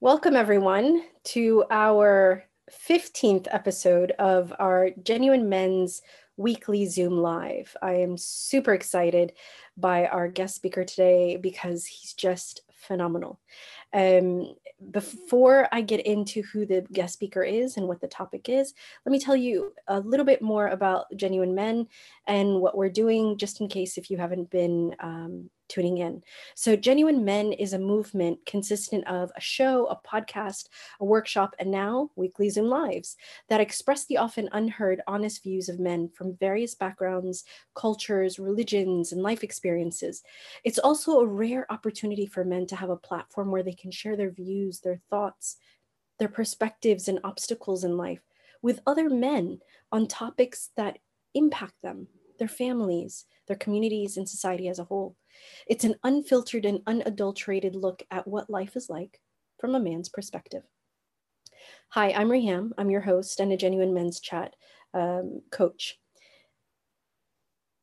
Welcome, everyone, to our 15th episode of our Genuine Men's weekly Zoom Live. I am super excited by our guest speaker today because he's just phenomenal. Um, before I get into who the guest speaker is and what the topic is, let me tell you a little bit more about Genuine Men and what we're doing, just in case if you haven't been um, tuning in. So, Genuine Men is a movement consistent of a show, a podcast, a workshop, and now weekly Zoom lives that express the often unheard, honest views of men from various backgrounds, cultures, religions, and life experiences. It's also a rare opportunity for men to have a platform where they can share their views, their thoughts, their perspectives, and obstacles in life with other men on topics that impact them, their families, their communities, and society as a whole. It's an unfiltered and unadulterated look at what life is like from a man's perspective. Hi, I'm Reham. I'm your host and a Genuine Men's Chat um, coach.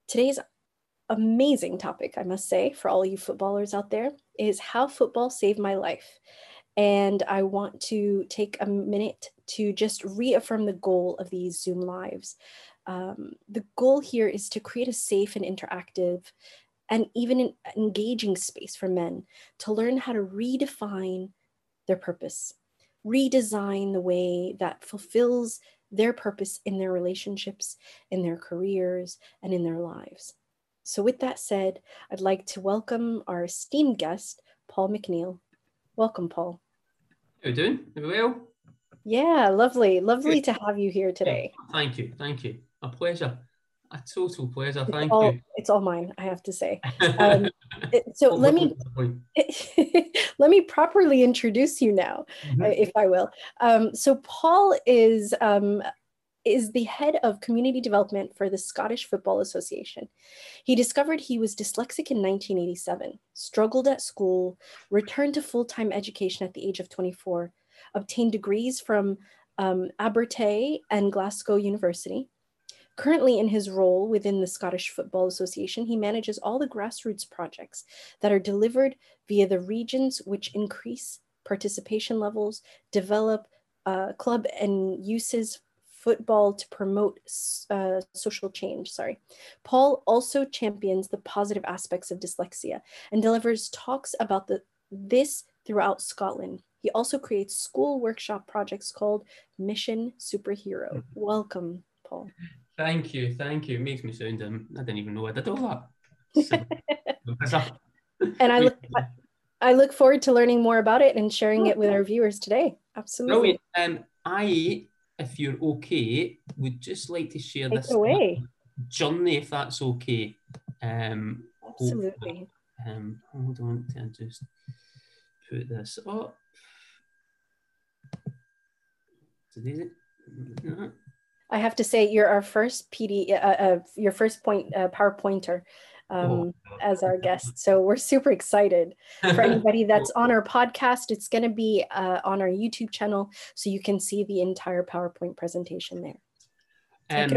Today's amazing topic, I must say, for all you footballers out there, is how football saved my life. And I want to take a minute to just reaffirm the goal of these Zoom Lives. Um, the goal here is to create a safe and interactive and even an engaging space for men to learn how to redefine their purpose, redesign the way that fulfills their purpose in their relationships, in their careers, and in their lives. So, with that said, I'd like to welcome our esteemed guest, Paul McNeil. Welcome, Paul. How you doing? Are well? Yeah, lovely. Lovely Good. to have you here today. Thank you. Thank you. A pleasure. A total pleasure. Thank all, you. It's all mine, I have to say. Um, so let me let me properly introduce you now, mm-hmm. if I will. Um, so Paul is um, is the head of community development for the Scottish Football Association. He discovered he was dyslexic in 1987, struggled at school, returned to full time education at the age of 24, obtained degrees from um, Abertay and Glasgow University, Currently, in his role within the Scottish Football Association, he manages all the grassroots projects that are delivered via the regions which increase participation levels, develop uh, club and uses football to promote uh, social change. Sorry. Paul also champions the positive aspects of dyslexia and delivers talks about the, this throughout Scotland. He also creates school workshop projects called Mission Superhero. Mm-hmm. Welcome, Paul. Thank you, thank you. It makes me sound um, I didn't even know I did all that. So, and I look I look forward to learning more about it and sharing it with our viewers today. Absolutely. Um, I, if you're okay, would just like to share Take this away. journey, if that's okay. Um, Absolutely. Um, hold on, to just put this up. So, I have to say, you're our first PD, uh, uh, your first point uh, PowerPointer um, oh. as our guest. So we're super excited. For anybody that's on our podcast, it's going to be uh, on our YouTube channel, so you can see the entire PowerPoint presentation there. Um,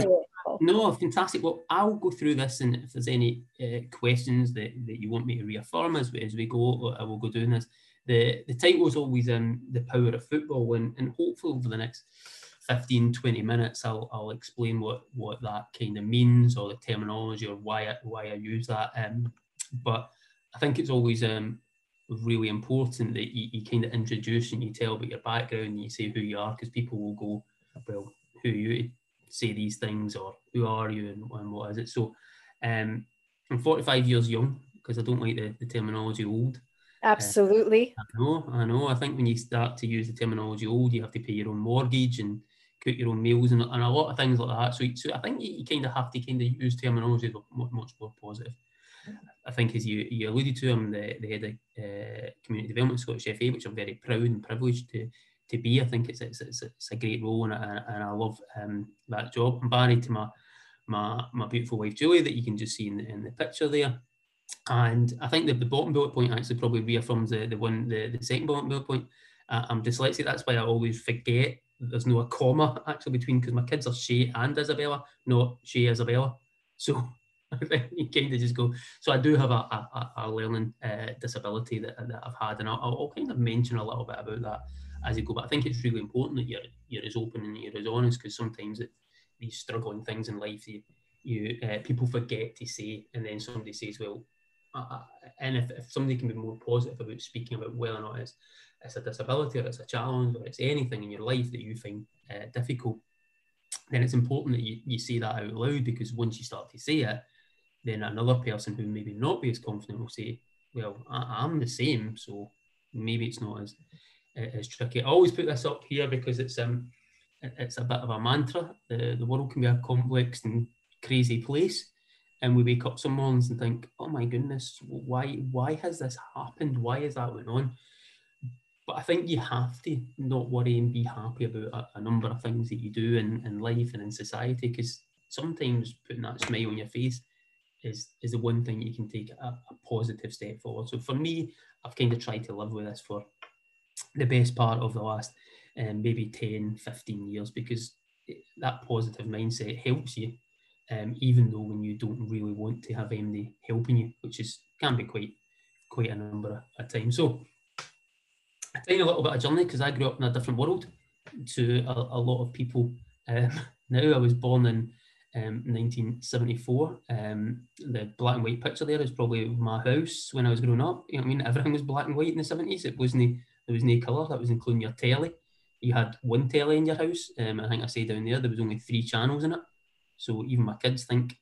no, fantastic. Well, I'll go through this, and if there's any uh, questions that, that you want me to reaffirm as, as we go, I will go doing this. The the title is always um, the power of football, and, and hopefully over the next 15, 20 minutes, I'll, I'll explain what, what that kind of means or the terminology or why I, why I use that. Um, but I think it's always um, really important that you, you kind of introduce and you tell about your background and you say who you are because people will go, well, who you say these things or who are you and, and what is it? So um, I'm 45 years young because I don't like the, the terminology old. Absolutely. Uh, I know, I know. I think when you start to use the terminology old, you have to pay your own mortgage and cook your own meals and, and a lot of things like that. So, so I think you, you kind of have to kind of use terminology much, more positive. I think as you, you alluded to, I'm the, the head of uh, community development Scottish FA, which I'm very proud and privileged to to be. I think it's it's, it's, it's a great role and I, and I love um, that job. I'm married to my my my beautiful wife Julie that you can just see in the, in the picture there. And I think the bottom bullet point actually probably reaffirms the, the one the, the second bottom bullet point. Uh, I'm dyslexic. That's why I always forget there's no a comma actually between because my kids are Shay and Isabella, not Shay Isabella. So you kind of just go. So I do have a, a, a learning uh, disability that, that I've had, and I'll, I'll, kind of mention a little bit about that as you go. But I think it's really important that you're you're as open and you're as honest because sometimes it, these struggling things in life, you, you uh, people forget to say, and then somebody says, well, uh, and if, if somebody can be more positive about speaking about whether or not it's it's a disability or it's a challenge or it's anything in your life that you find uh, difficult, then it's important that you, you say that out loud because once you start to say it, then another person who maybe not be as confident will say, well, I, am the same, so maybe it's not as as tricky. I always put this up here because it's um it's a bit of a mantra. The, the world can be a complex and crazy place. And we wake up some mornings and think, oh my goodness, why why has this happened? Why is that going on? But I think you have to not worry and be happy about a, a number of things that you do in, in life and in society because sometimes putting that smile on your face is is the one thing you can take a, a positive step forward. So for me, I've kind of tried to live with this for the best part of the last um, maybe 10, 15 years because that positive mindset helps you, um, even though when you don't really want to have anybody helping you, which is can be quite quite a number of times. So I tell a little bit of journey because I grew up in a different world to a, a lot of people. Um, now I was born in um, 1974. Um, the black and white picture there is probably my house when I was growing up. You know I mean? Everything was black and white in the 70s. It wasn't there was no colour. That was including your telly. You had one telly in your house. Um, I think I say down there there was only three channels in it. So even my kids think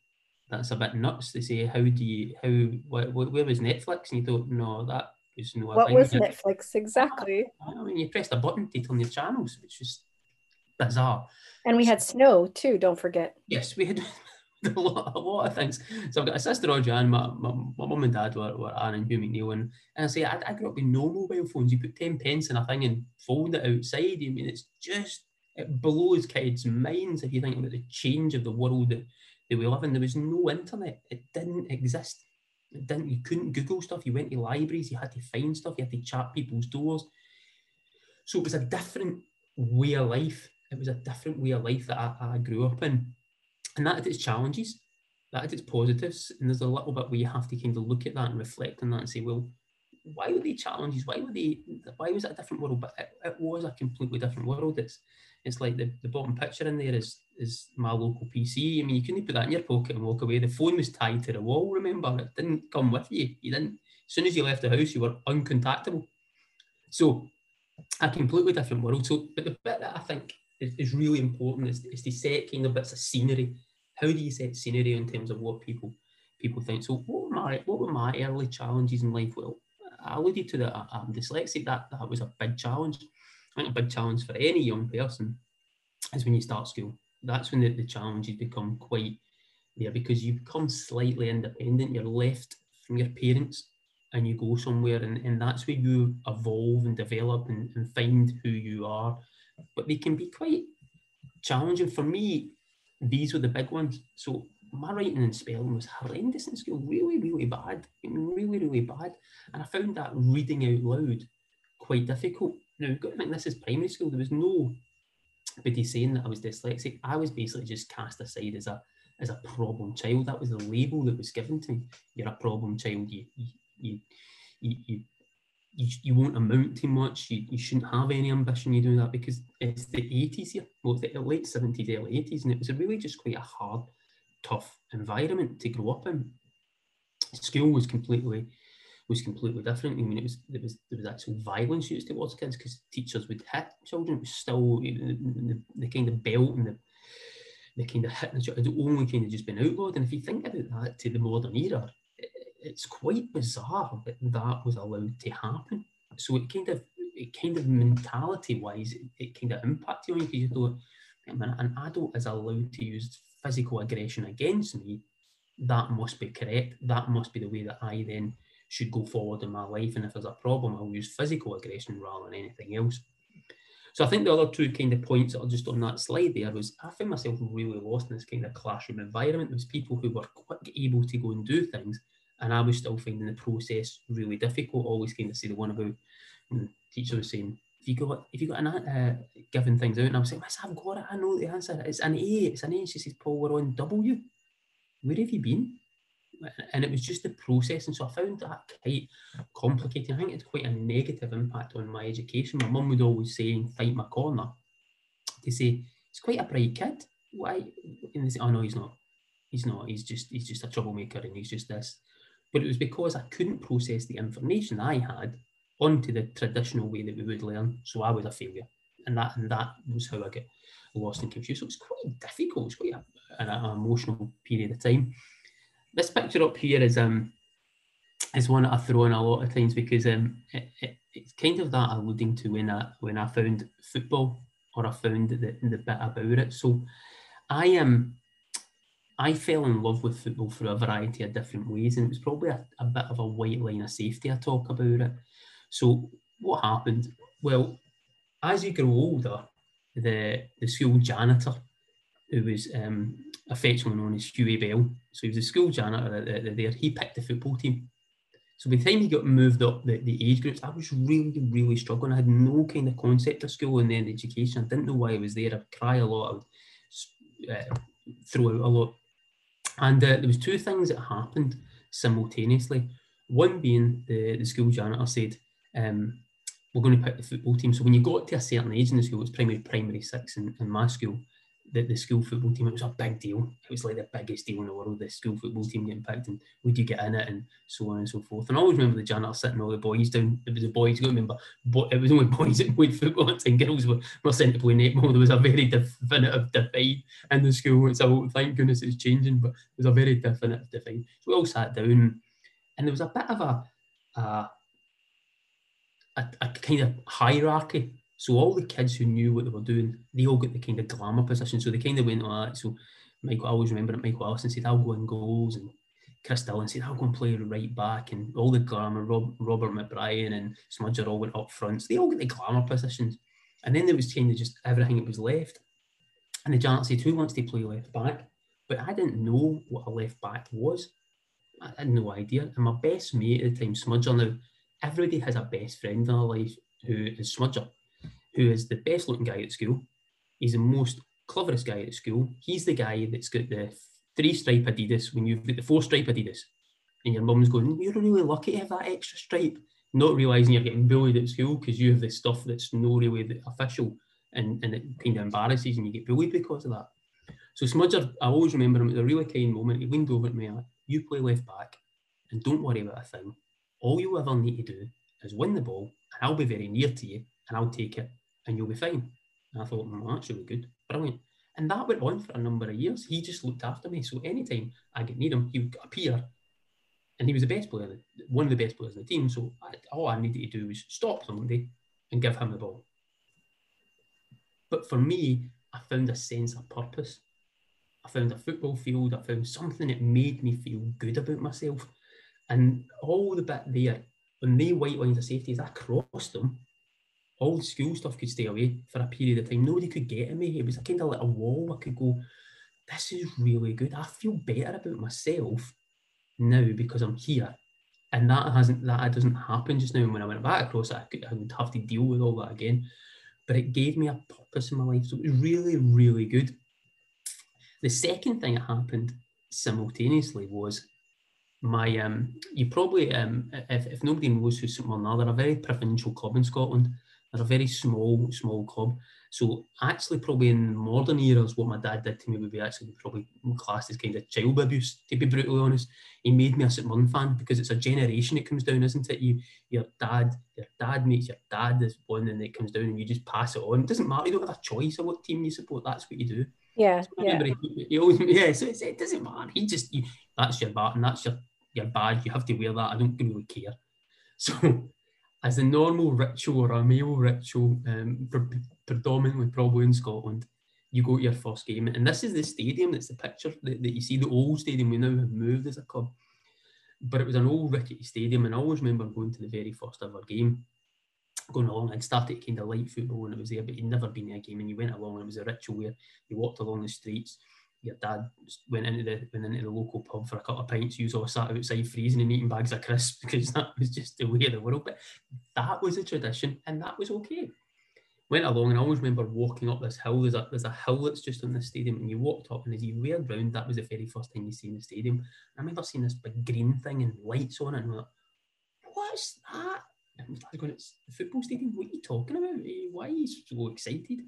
that's a bit nuts. They say, "How do you? How? Where, where was Netflix?" And you thought, "No, that was no." What was Netflix exactly? I mean, you pressed a button to turn your channels, which is bizarre. And we had snow too. Don't forget. Yes, we had a lot, a lot of things. So I've got a sister Audrey and my, my, my mum and dad were, were Anne and Hugh McNeil. And, and I say, I, I grew up with no mobile phones. You put 10 pence in a thing and fold it outside. I mean, it's just, it blows kids' minds if you think about the change of the world that, that we live in. There was no internet, it didn't exist. Didn't, you couldn't Google stuff. You went to libraries, you had to find stuff, you had to chat people's doors. So it was a different way of life. It was a different way of life that I, I grew up in and that had its challenges, that had its positives, and there's a little bit where you have to kind of look at that and reflect on that and say, well, why were they challenges? Why were they? Why was it a different world? But it, it was a completely different world. It's it's like the, the bottom picture in there is is my local PC. I mean, you couldn't put that in your pocket and walk away. The phone was tied to the wall. Remember, it didn't come with you. You didn't. As soon as you left the house, you were uncontactable. So, a completely different world. So, but the bit that I think is, is really important is, is to set kind of bits of scenery. How do you set scenery in terms of what people people think? So what were my what were my early challenges in life? Well, I alluded to that I'm dyslexic. That that was a big challenge. I think a big challenge for any young person is when you start school. That's when the, the challenges become quite there because you become slightly independent. You're left from your parents and you go somewhere and, and that's where you evolve and develop and, and find who you are but they can be quite challenging. For me, these were the big ones. So my writing and spelling was horrendous in school, really, really bad. Really, really bad. And I found that reading out loud quite difficult. Now, you've got to think this is primary school. There was no nobody saying that I was dyslexic. I was basically just cast aside as a as a problem child. That was the label that was given to me. You're a problem child. You you you, you you, you won't amount to much. You, you shouldn't have any ambition. You do that because it's the 80s here, well, it's the late 70s, early 80s, and it was really just quite a hard, tough environment to grow up in. School was completely was completely different. I mean, it was there was there was actual violence used towards kids because teachers would hit children. It was still the, the, the kind of belt and the the kind of hitting the had only kind of just been outlawed. And if you think about that to the modern era, it's quite bizarre that that was allowed to happen. So it kind of, it kind of mentality wise, it, it kind of impacted on you because you thought, an adult is allowed to use physical aggression against me. That must be correct. That must be the way that I then should go forward in my life. And if there's a problem, I'll use physical aggression rather than anything else. So I think the other two kind of points that are just on that slide there was I found myself really lost in this kind of classroom environment. There was people who were quick able to go and do things, and I was still finding the process really difficult. Always kind of see the one about the teacher was saying, if you got if you got an uh, giving things out, and I was saying, Miss, I've got it. I know the answer. It's an A. It's an A. And she says, Paul, we're on W. Where have you been? And it was just the process. And so I found that quite complicated. I think it's quite a negative impact on my education. My mum would always say, fight my corner, to say, he's quite a bright kid. Why? And they say, oh no, he's not. He's not. He's just he's just a troublemaker and he's just this. But it was because I couldn't process the information I had onto the traditional way that we would learn. So I was a failure. And that and that was how I get lost and confused. So it was quite difficult. It was quite a, an, an emotional period of time this picture up here is um is one that I throw in a lot of times because um it, it, it's kind of that alluding to when I when I found football or I found the, the bit about it. So I um I fell in love with football through a variety of different ways, and it was probably a, a bit of a white line of safety I talk about it. So what happened? Well, as you grow older, the the school janitor, who was um, affectionately known as Huey Bell. So he was a school janitor there. He picked the football team. So by the time he got moved up the, the age groups, I was really, really struggling. I had no kind of concept of school and then education. I didn't know why I was there. I'd cry a lot. I would uh, throw out a lot. And uh, there was two things that happened simultaneously. One being the, the school janitor said, um, we're going to pick the football team. So when you got to a certain age in the school, it was primary, primary six in, in my school, the, the school football team, it was a big deal. It was like the biggest deal in the world, the school football team getting picked and would you get in it and so on and so forth. And I always remember the janitor sitting all the boys down. It was a boys, you remember, but it was only boys that played football and girls were, were sent to play netball. There was a very definitive divide in the school. It's a, thank goodness it's changing, but it was a very definitive divide. So we all sat down and there was a bit of a, a, a, a kind of hierarchy so all the kids who knew what they were doing, they all got the kind of glamour position. So they kind of went like that. So Michael, I always remember Michael Allison said, I'll go in goals and Chris Dillon said, I'll go and play right back and all the glamour, Rob, Robert McBrien and Smudger all went up front. So they all got the glamour positions. And then there was kind of just everything that was left. And the janitor said, who wants to play left back? But I didn't know what a left back was. I had no idea. And my best mate at the time, Smudger, now everybody has a best friend in their life who is Smudger who is the best looking guy at school. He's the most cleverest guy at school. He's the guy that's got the three stripe Adidas when you've got the four stripe Adidas. And your mum's going, You're really lucky to have that extra stripe. Not realizing you're getting bullied at school because you have the stuff that's no really official and, and it kind of embarrasses and you get bullied because of that. So Smudger, I always remember him at a really kind moment. He leaned over at me You play left back and don't worry about a thing. All you ever need to do is win the ball and I'll be very near to you and I'll take it and you'll be fine. And I thought, mm, well, that's really good, brilliant. And that went on for a number of years. He just looked after me. So anytime I get near him, he would appear. And he was the best player, one of the best players in the team. So I, all I needed to do was stop somebody and give him the ball. But for me, I found a sense of purpose. I found a football field. I found something that made me feel good about myself. And all the bit there, when they white lines of safety, as I crossed them, the school stuff could stay away for a period of time. Nobody could get at me. It was kind of like a wall. I could go, this is really good. I feel better about myself now because I'm here. And that hasn't that doesn't happen just now. And when I went back across I, could, I would have to deal with all that again. But it gave me a purpose in my life. So it was really, really good. The second thing that happened simultaneously was my um you probably um if, if nobody knows who St Mirren they're a very provincial club in Scotland. They're a very small, small club. So actually, probably in modern eras, what my dad did to me would be actually probably classed as kind of child abuse. To be brutally honest, he made me a St Mirren fan because it's a generation that comes down, isn't it? You, your dad, your dad makes your dad is one, and it comes down, and you just pass it on. It doesn't matter. You don't have a choice of what team you support. That's what you do. Yeah, yeah. He, he always, yeah. So it doesn't matter. He just, you, that's your bat, and that's your your badge. You have to wear that. I don't really care. So as a normal ritual or a male ritual, um, pre- predominantly probably in Scotland, you go to your first game. And this is the stadium, that's the picture that, that you see, the old stadium we now have moved as a club. But it was an old rickety stadium, and I always remember going to the very first ever game, going along. I'd started kind of light football when it was there, but you'd never been in a game, and you went along, and it was a ritual where you walked along the streets, your dad went into the went into the local pub for a couple of pints. You all sat outside freezing and eating bags of crisps because that was just the way of the world. But that was a tradition, and that was okay. went along and I always remember walking up this hill. There's a there's a hill that's just on the stadium, and you walked up, and as you reared round, that was the very first thing you see in the stadium. I remember seeing this big green thing and lights on it, and I'm like, "What's that?" And I was going, "It's the football stadium. What are you talking about? Eh, why are you so excited?"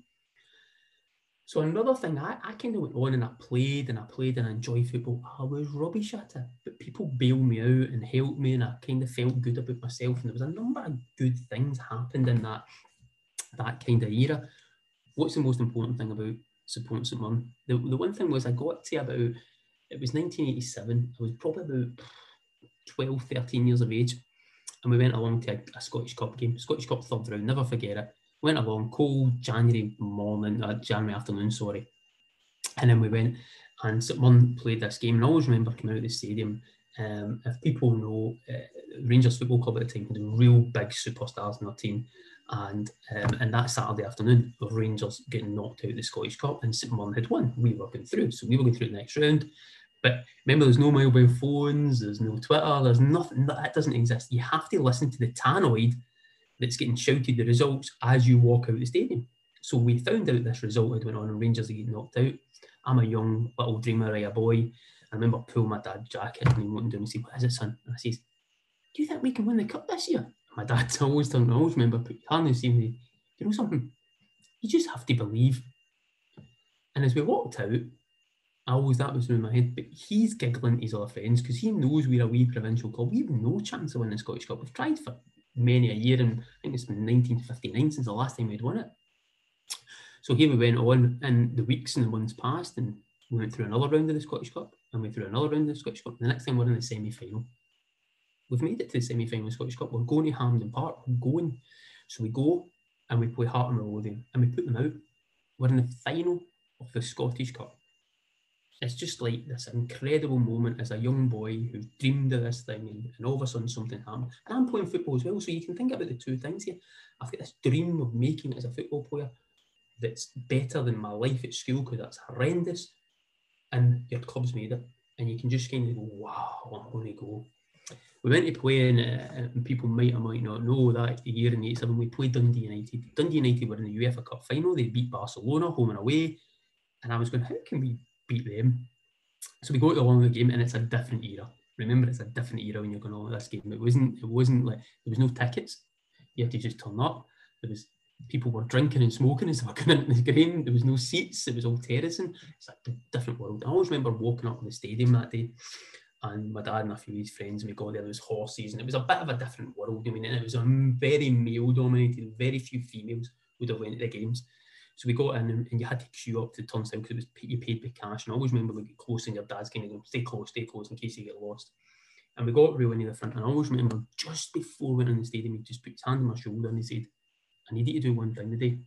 So another thing, I, I kind of went on and I played and I played and I enjoyed football. I was rubbish at it, but people bailed me out and helped me, and I kind of felt good about myself. And there was a number of good things happened in that that kind of era. What's the most important thing about supporting St? The, the one thing was I got to about, it was 1987, I was probably about 12, 13 years of age, and we went along to a, a Scottish Cup game, Scottish Cup third round, never forget it went along cold January morning, uh, January afternoon, sorry. And then we went and St played this game. And I always remember coming out of the stadium. Um, if people know, uh, Rangers Football Club at the time had real big superstars in their team. And um, and that Saturday afternoon, Rangers getting knocked out of the Scottish Cup, and St had won. We were going through, so we were going through the next round. But remember, there's no mobile phones, there's no Twitter, there's nothing that doesn't exist. You have to listen to the tannoy that's getting shouted the results as you walk out the stadium. So we found out this result had went on and Rangers are getting knocked out. I'm a young little dreamer, a boy. I remember pulling my dad's jacket and he went down and said, What is it, son? And I says, Do you think we can win the cup this year? My dad's always done, I always remember put your hand and me, you know something? You just have to believe. And as we walked out, I always that was in my head, but he's giggling to his other friends because he knows we're a wee provincial club. We've no chance of winning the Scottish Cup. We've tried for many a year, and I think it's been 1959 since the last time we'd won it. So here we went on, and the weeks and the months passed, and we went through another round of the Scottish Cup, and we through another round of the Scottish Cup. The next time we're in the semi final. We've made it to the semi final Scottish Cup. We're going to Hampden Park. We're going. So we go and we play Heart and Midlothian and we put them out. We're in the final of the Scottish Cup it's just like this incredible moment as a young boy who dreamed of this thing and, and, all of a sudden something happened. And I'm playing football as well, so you can think about the two things here. I've got this dream of making it as a football player that's better than my life at school because that's horrendous. And your club's made it. And you can just kind of go, wow, I'm going to go. We went to play, and, uh, and people might or might not know that the year in 87, we played Dundee United. Dundee United were in the UEFA Cup final. They beat Barcelona home and away. And I was going, how can we beat them. So we go to the game and it's a different era. Remember, it's a different era when you're going on this game. It wasn't. It wasn't like there was no tickets. You had to just turn up. There was people were drinking and smoking as they were going into the game. There was no seats. It was all terracing. It's a different world. I always remember walking up to the stadium that day, and my dad and a few of his friends. And we got there. There was horses, and it was a bit of a different world. I mean, it was a very male dominated. Very few females would have went to the games. So we got in and, you had to queue up to the turnstile because it was you paid with cash. And I always remember like close and your dad's kind of going, stay close, stay close in case you get lost. And we got real near the front. And I always remember just before we went in the stadium, he just put his hand on my shoulder and he said, I need you to do one thing today.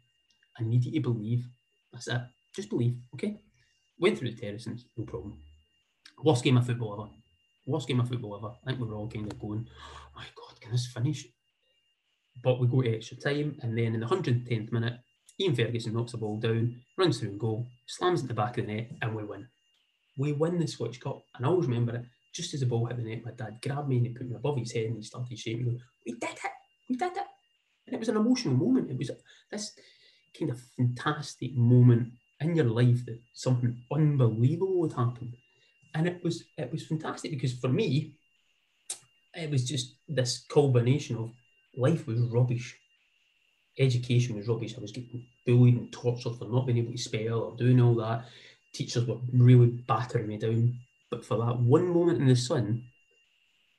I need you to believe. That's it. Just believe, okay? Went through the terraces, no problem. Worst game of football ever. Worst game of football ever. I think we were all kind of going, oh my God, can this finish? But we go to extra time, and then in the 110th minute, Ian Ferguson knocks the ball down, runs through and goal, slams at the back of the net, and we win. We win the Scottish Cup. And I always remember it, just as the ball hit the net, my dad grabbed me and he put me above his head and he started me. We did it! We did it! And it was an emotional moment. It was this kind of fantastic moment in your life that something unbelievable would happen. And it was it was fantastic because for me, it was just this combination of life was rubbish education was rubbish. I was getting bullied and tortured for not being able to spell or doing all that. Teachers were really battering me down. But for that one moment in the sun,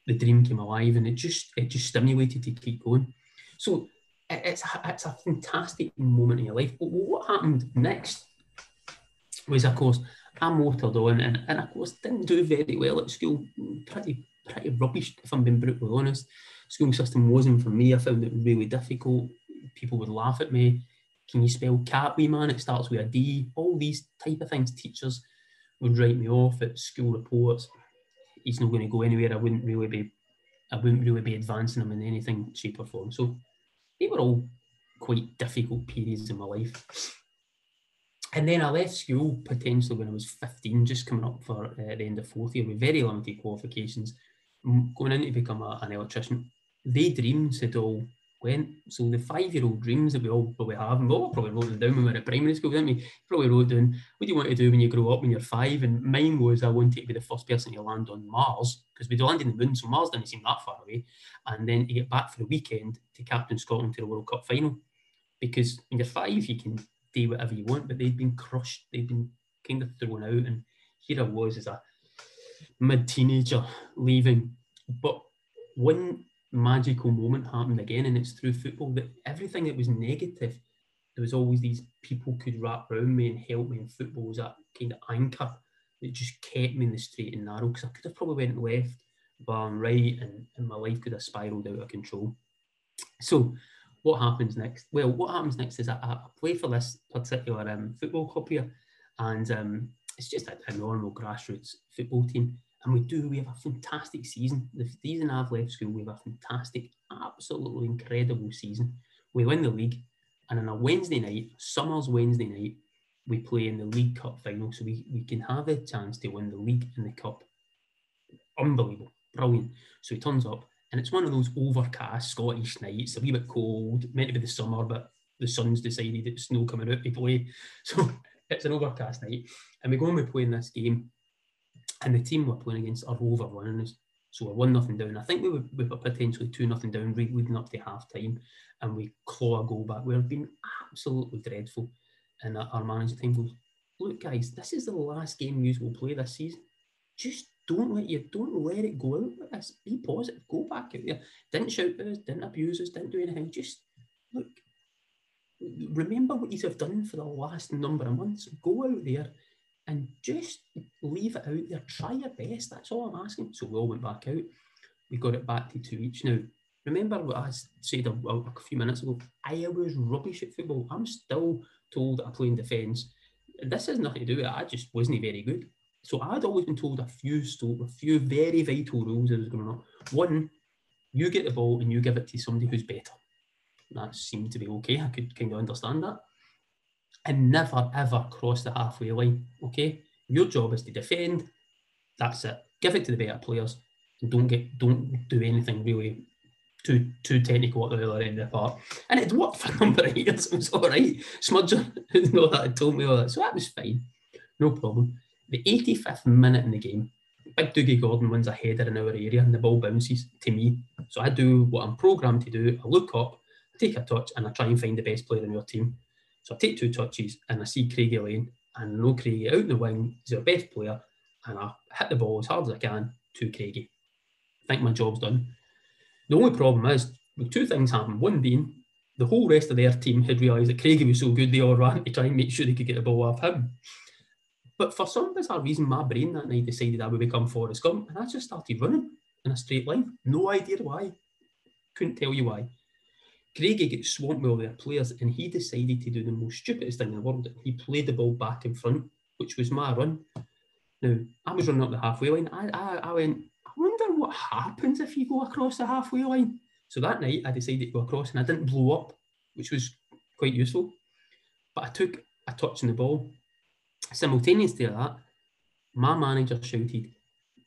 the dream came alive and it just it just stimulated to keep going. So it's a, it's a fantastic moment in your life. But what happened next was, of course, I motored on and, and of course didn't do very well at school. Pretty pretty rubbish, if I'm being brutally honest. School system wasn't for me. I found it really difficult people would laugh at me. Can you spell cat, wee man? It starts with a D. All these type of things. Teachers would write me off at school reports. He's not going to go anywhere. I wouldn't really be, I wouldn't really be advancing him in anything, shape or form. So they were all quite difficult periods in my life. And then I left school potentially when I was 15, just coming up for uh, the end of fourth year with very limited qualifications, going in to become a, an electrician. They dreamed had all went. So the five-year-old dreams that we all probably have, and we all probably wrote them down when we were at primary school, didn't we? Probably wrote down, what do you want to do when you grow up when you're five? And mine was I wanted to be the first person to land on Mars, because we'd landed on the moon, so Mars didn't seem that far away. And then to get back for the weekend to captain Scotland to the World Cup final. Because when you're five, you can do whatever you want, but they'd been crushed, they'd been kind of thrown out. And here I was as a mid-teenager leaving. But when magical moment happened again, and it's through football that everything that was negative, there was always these people could wrap around me and help me. And football was that kind of anchor that just kept me in the straight and narrow because I could have probably went left, bar right, and, and my life could have spiraled out of control. So, what happens next? Well, what happens next is I, I play for this particular um, football club here, and um, it's just a, a normal grassroots football team and we do. We have a fantastic season. The season I've left school, we have a fantastic, absolutely incredible season. We win the league, and on a Wednesday night, summer's Wednesday night, we play in the League Cup final, so we, we can have a chance to win the league and the cup. Unbelievable, brilliant. So he turns up, and it's one of those overcast Scottish nights, a wee bit cold, meant to be the summer, but the sun's decided it's snow coming out to play. So it's an overcast night, and we go and we play in this game and the team we're playing against are overrunning us. So we're one nothing down. I think we were, we were potentially two nothing down leading up to half time, and we claw a goal back. We've been absolutely dreadful, and our manager team goes, "Look, guys, this is the last game you will play this season. Just don't let you don't let it go out with this. Be positive. Go back out there. Didn't shout at us. Didn't abuse us. Didn't do anything. Just look. Remember what you have done for the last number of months. Go out there and just leave it out there. Try your best. That's all I'm asking. So we all went back out. We got it back to two each. Now, remember what I said a, a few minutes ago? I was rubbish at football. I'm still told I play in defence. This has nothing to do with it. I just wasn't very good. So I'd always been told a few sto- a few very vital rules as I was growing up. One, you get the ball and you give it to somebody who's better. That seemed to be okay. I could kind of understand that and never ever cross the halfway line. Okay, your job is to defend. That's it. Give it to the better players. And don't get don't do anything really too too technical at the other end of the park. And it worked for a number of years. It was all right. Smudger, you know that had told me all that, so that was fine. No problem. The 85th minute in the game, Big Dougie Gordon wins a header in our area and the ball bounces to me. So I do what I'm programmed to do. I look up, I take a touch, and I try and find the best player in your team. So I take two touches and I see Craigie Lane and no Craigie out in the wing, he's our best player, and I hit the ball as hard as I can to Craigie. I think my job's done. The only problem is, two things happened. One being, the whole rest of their team had realised that Craigie was so good they all ran to try and make sure they could get the ball off him. But for some bizarre reason, my brain that night decided I would become Forrest Gump, and I just started running in a straight line. No idea why. Couldn't tell you why. Craigie gets swamped with all their players, and he decided to do the most stupidest thing in the world. He played the ball back in front, which was my run. Now, I was running up the halfway line. I, I, I went, I wonder what happens if you go across the halfway line. So that night, I decided to go across, and I didn't blow up, which was quite useful. But I took a touch on the ball. Simultaneous to that, my manager shouted,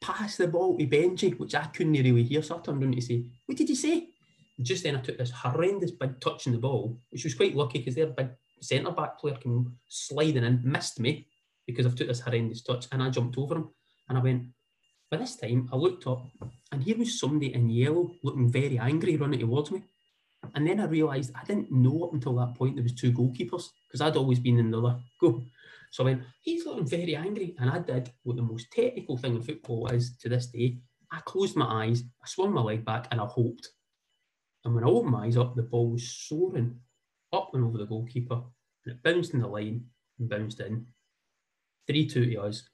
pass the ball to Benji, which I couldn't really hear. So I turned around to say, what did you say? Just then I took this horrendous big touch in the ball, which was quite lucky because their big centre back player came sliding in, missed me because I've took this horrendous touch, and I jumped over him. And I went, by this time, I looked up, and here was somebody in yellow looking very angry running towards me. And then I realised I didn't know up until that point there was two goalkeepers because I'd always been in the other goal. So I went, he's looking very angry. And I did what the most technical thing in football is to this day. I closed my eyes, I swung my leg back, and I hoped and when I opened my eyes up, the ball was soaring up and over the goalkeeper, and it bounced in the line and bounced in. 3 2 to us.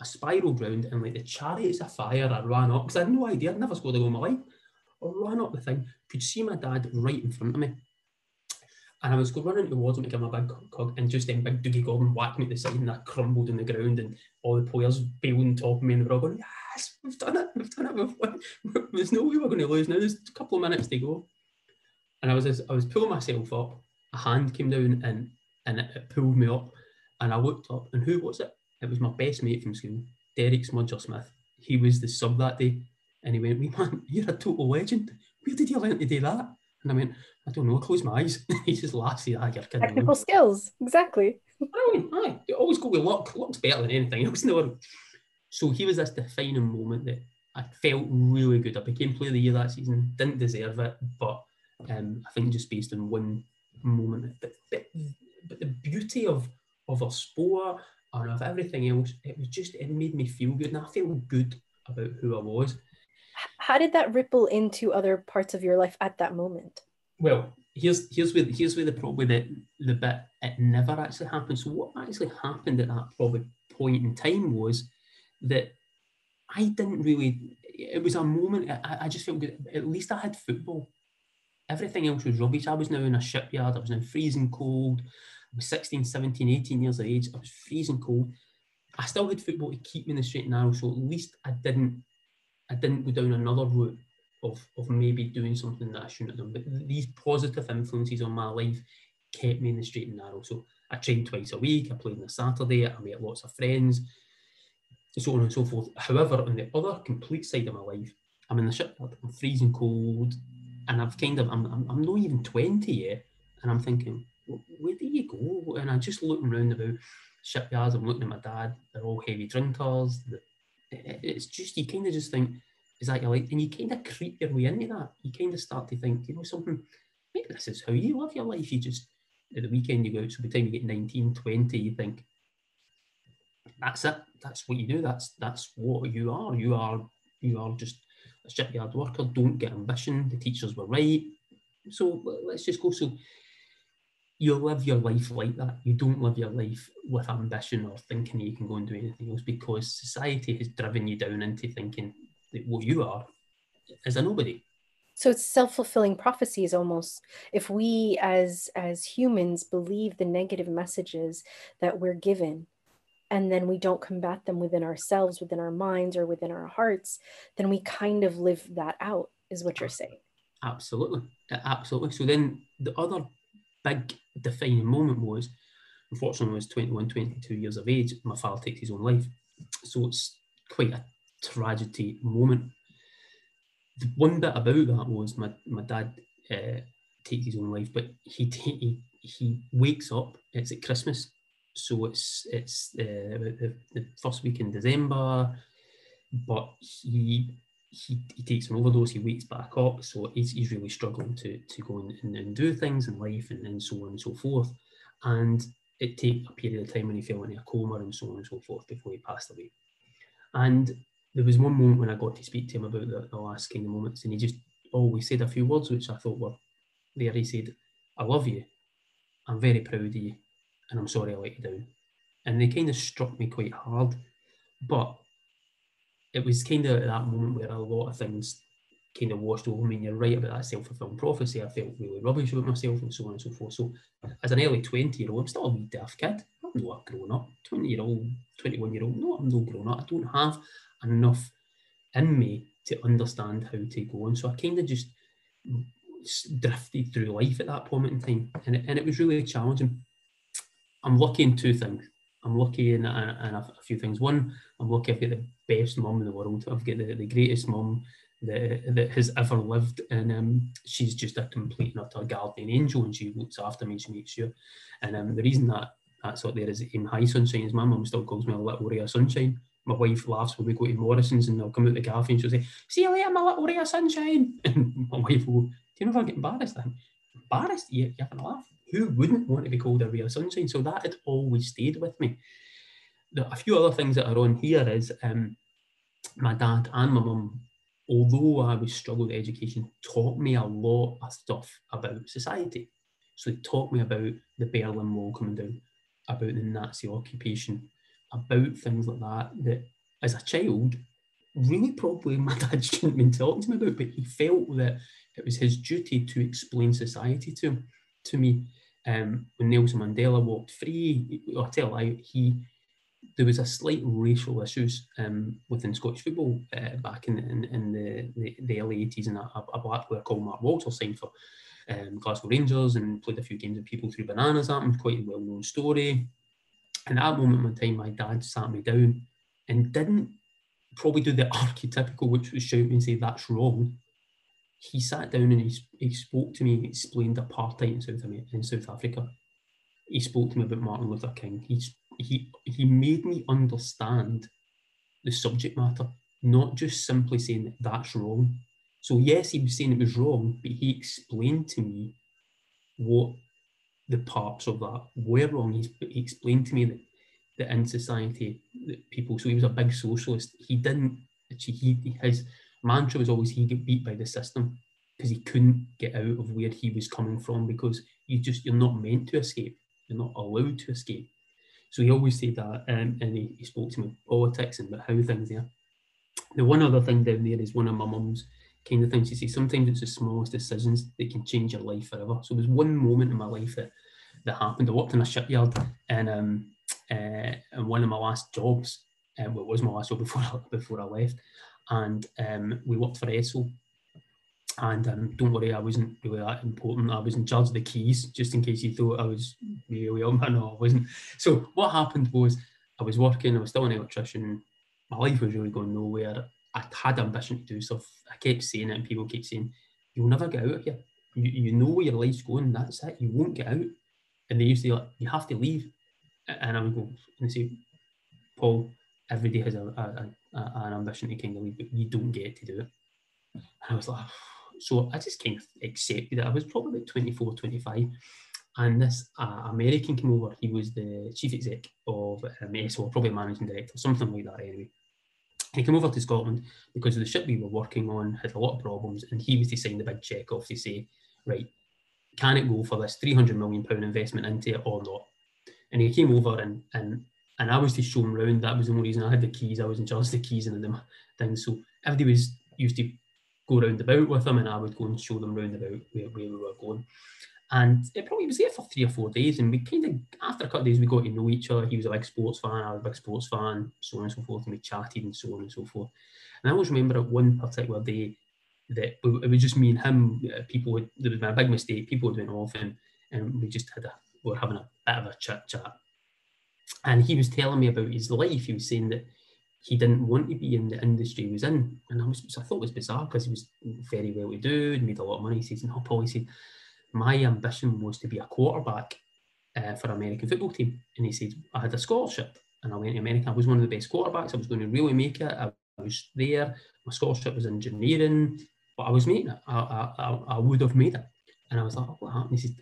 I spiraled round and like the chariots of fire, I ran up because I had no idea, I'd never scored a goal in my life. I ran up the thing, could see my dad right in front of me. And I was going running towards him to give him a big hug, and just then Big Dougie Gordon whacked me at the side, and that crumbled in the ground, and all the players bailed on top of me, and they were all going, Yes, we've done it, we've done it, we've won. There's no way we're going to lose now, there's a couple of minutes to go and I was I was pulling myself up. A hand came down and and it, it, pulled me up, and I looked up, and who was it? It was my best mate from school, Derek Smudger Smith. He was the sub that day, and he went, "We man, you're a total legend. Where did you learn to do that?" And I went, I don't know, I closed my eyes. he just laughs, ah, you're kidding. Technical skills, exactly. I aye, you always go with luck. Luck's better than anything else in the world. So he was this defining moment that I felt really good. I became player of the year that season. Didn't deserve it, but um, I think just based on one moment. But, but, but the beauty of of our sport and of everything else, it was just it made me feel good, and I felt good about who I was. How did that ripple into other parts of your life at that moment? Well, here's here's where here's where the probably the, the bit it never actually happened. So what actually happened at that probably point in time was that I didn't really. It was a moment. I, I just felt good. At least I had football. Everything else was rubbish. I was now in a shipyard. I was in freezing cold. I was 16, 17, 18 years of age. I was freezing cold. I still had football to keep me in the straight and narrow. So at least I didn't. I didn't go down another route of, of maybe doing something that I shouldn't have done. But these positive influences on my life kept me in the straight and narrow. So I trained twice a week. I played on a Saturday. I met lots of friends so on and so forth. However, on the other complete side of my life, I'm in the shipyard, I'm freezing cold, and I've kind of, I'm, I'm, I'm not even 20 yet, and I'm thinking, where do you go? And I'm just looking around about shipyards, I'm looking at my dad, they're all heavy drinkers. It's just, you kind of just think, is that your life? And you kind of creep your way into that. You kind of start to think, you know, something, maybe this is how you live your life. You just, at the weekend, you go out, so by the time you get 19, 20, you think, that's it. That's what you do. That's that's what you are. You are you are just a shipyard worker. Don't get ambition. The teachers were right. So let's just go. So you live your life like that. You don't live your life with ambition or thinking you can go and do anything else because society has driven you down into thinking that what you are is a nobody. So it's self-fulfilling prophecies almost. If we as as humans believe the negative messages that we're given, and then we don't combat them within ourselves, within our minds, or within our hearts, then we kind of live that out, is what you're saying. Absolutely. Absolutely. So then the other big defining moment was, unfortunately, I was 21, 22 years of age. My father takes his own life. So it's quite a tragedy moment. The one bit about that was my, my dad uh, takes his own life, but he, he, he wakes up, it's at Christmas, so it's it's uh, the, the first week in December, but he he, he takes an overdose, he wakes back up, so he's, he's really struggling to, to go and, and, do things in life and, and so on and so forth. And it took a period of time when he fell into a coma and so on and so forth before he passed away. And there was one moment when I got to speak to him about the, the last kind of moments, and he just always said a few words which I thought were there. He said, I love you. I'm very proud of you and I'm sorry I let you down. And they kind of struck me quite hard. But it was kind of at that moment where a lot of things kind of washed over me. And you're right about that self fulfilling prophecy. I felt really rubbish about myself and so on and so forth. So, as an early 20 year old, I'm still a wee daft kid. I'm not grown up. 20 year old, 21 year old, no, I'm not grown up. I don't have enough in me to understand how to go on. So, I kind of just drifted through life at that point in time. And it, and it was really challenging. I'm lucky in two things. I'm lucky in, in, in a, a, few things. One, I'm lucky I've got the best mum in the world. I've got the, the greatest mum that, that has ever lived, and um, she's just a complete and utter guardian angel, and she looks after me. She makes sure. And um, the reason that that's up there is in high sunshine. Is my mum still calls me a little ray of sunshine. My wife laughs when we go to Morrison's and they'll come out the cafe and she'll say, "See you later, my little ray of sunshine." And my wife will "Do you ever get embarrassed?" I'm embarrassed. You, you having a laugh? Who wouldn't want to be called a ray of sunshine? So that had always stayed with me. The, a few other things that are on here is um, my dad and my mum, although I was struggled with education, taught me a lot of stuff about society. So they taught me about the Berlin Wall coming down, about the Nazi occupation, about things like that, that as a child, really probably my dad shouldn't have been talking to me about, but he felt that it was his duty to explain society to, to me um, when Nelson Mandela walked free, I tell you, he there was a slight racial issues um, within Scottish football uh, back in, in, in the, the, the, early 80s, and a, a black player called Mark Walters signed for um, Glasgow Rangers and played a few games with people through bananas at him, quite a well known story. And at that moment in time, my dad sat me down and didn't probably do the archetypical, which was shout me and say, That's wrong. He sat down and he, he spoke to me, he explained apartheid in South America, in South Africa. He spoke to me about Martin Luther King. He, he, he made me understand the subject matter, not just simply saying that that's wrong. So yes, he was saying it was wrong, but he explained to me what the parts of that were wrong. He, he explained to me that, that in society, that people, so he was a big socialist. He didn't, he, his mantra was always he get beat by the system because he couldn't get out of where he was coming from because you just, you're not meant to escape. You're not allowed to escape. So he always said that, um, and he, he, spoke to me politics and about how things are. The one other thing down there is one of my mum's kind of things. She says sometimes it's the smallest decisions that can change your life forever. So there's one moment in my life that that happened. I worked in a shipyard, and um, uh, and one of my last jobs, uh, well, was my last job before I, before I left, and um, we worked for Esso. And um, don't worry, I wasn't really that important. I was in charge of the keys, just in case you thought I was really up. No, I wasn't. So what happened was, I was working. I was still an electrician. My life was really going nowhere. I had ambition to do stuff. I kept saying it, and people kept saying, "You'll never get out of here. You, you know where your life's going. That's it. You won't get out." And they used to like, "You have to leave," and I would go and say, "Paul, every day has a, a, a, an ambition to kind of leave, but you don't get to do it." And I was like, so I just kind of accepted it. I was probably about 24, 25. And this uh, American came over. He was the chief exec of um, Esso, probably managing director, something like that anyway. He came over to Scotland because the ship we were working on had a lot of problems, and he was to sign the big check off to say, right, can it go for this 300 million pound investment into it or not? And he came over and and and I was to show him around. That was the only reason I had the keys. I was in charge of the keys and the things. So everybody was used to go round about with them, and I would go and show them round about where, where we were going. And it probably was there for three or four days, and we kind of after a couple of days we got to know each other. He was a big sports fan, I was a big sports fan, so on and so forth, and we chatted and so on and so forth. And I always remember at one particular day that it was just me and him. Uh, people would there was a big mistake. People would went off, and and we just had a we were having a bit of a chat chat. And he was telling me about his life. He was saying that he didn't want to be in the industry he was in, and I was I thought it was bizarre because he was very well to do, and made a lot of money. He says, "No, Paul," he said my ambition was to be a quarterback uh, for American football team. And he said, I had a scholarship and I went to America. I was one of the best quarterbacks. I was going to really make it. I, was there. My scholarship was engineering, but I was making it. I, I, I would have made it. And I was like, what happened? He said,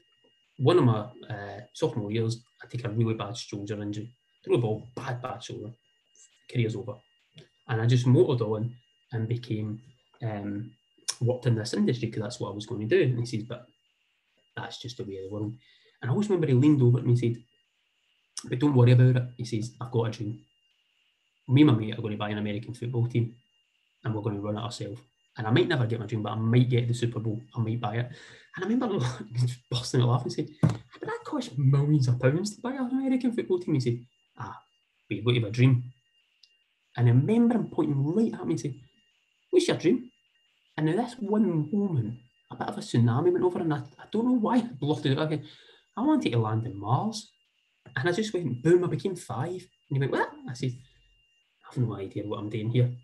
one of my uh, sophomore years, I take a really bad shoulder injury. Threw the ball, bad, bad shoulder. Career's over. And I just motored on and became, um, worked in this industry because that's what I was going to do. And he says, but that's just the way of the world. And I always remember he leaned over to me and said, But don't worry about it. He says, I've got a dream. Me and my mate are going to buy an American football team and we're going to run it ourselves. And I might never get my dream, but I might get the Super Bowl. I might buy it. And I remember busting out laughing and said, But that costs millions of pounds to buy an American football team. He said, Ah, but you've got to have a dream. And I remember him pointing right at me and saying, What's your dream? And in this one moment, a bit of a tsunami went over, and I, I don't know why I blotted it out again. I wanted to land in Mars. And I just went, boom, I became five. And he went, what? I said, I have no idea what I'm doing here.